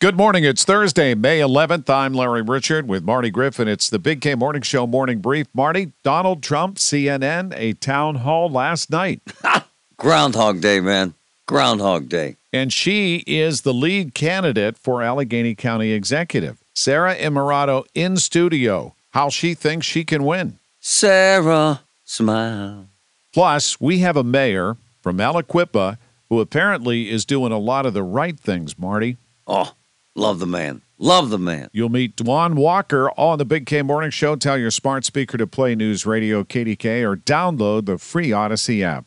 Good morning. It's Thursday, May 11th. I'm Larry Richert with Marty Griffin. It's the Big K Morning Show morning brief. Marty, Donald Trump, CNN, a town hall last night. Groundhog Day, man. Groundhog Day. And she is the lead candidate for Allegheny County Executive. Sara Innamorato in studio. How she thinks she can win. Sara, smile. Plus, we have a mayor from Aliquippa who apparently is doing a lot of the right things, Marty. Oh, love the man. Love the man. You'll meet Dwan Walker on the Big K Morning Show. Tell your smart speaker to play News Radio KDKA or download the free Audacy app.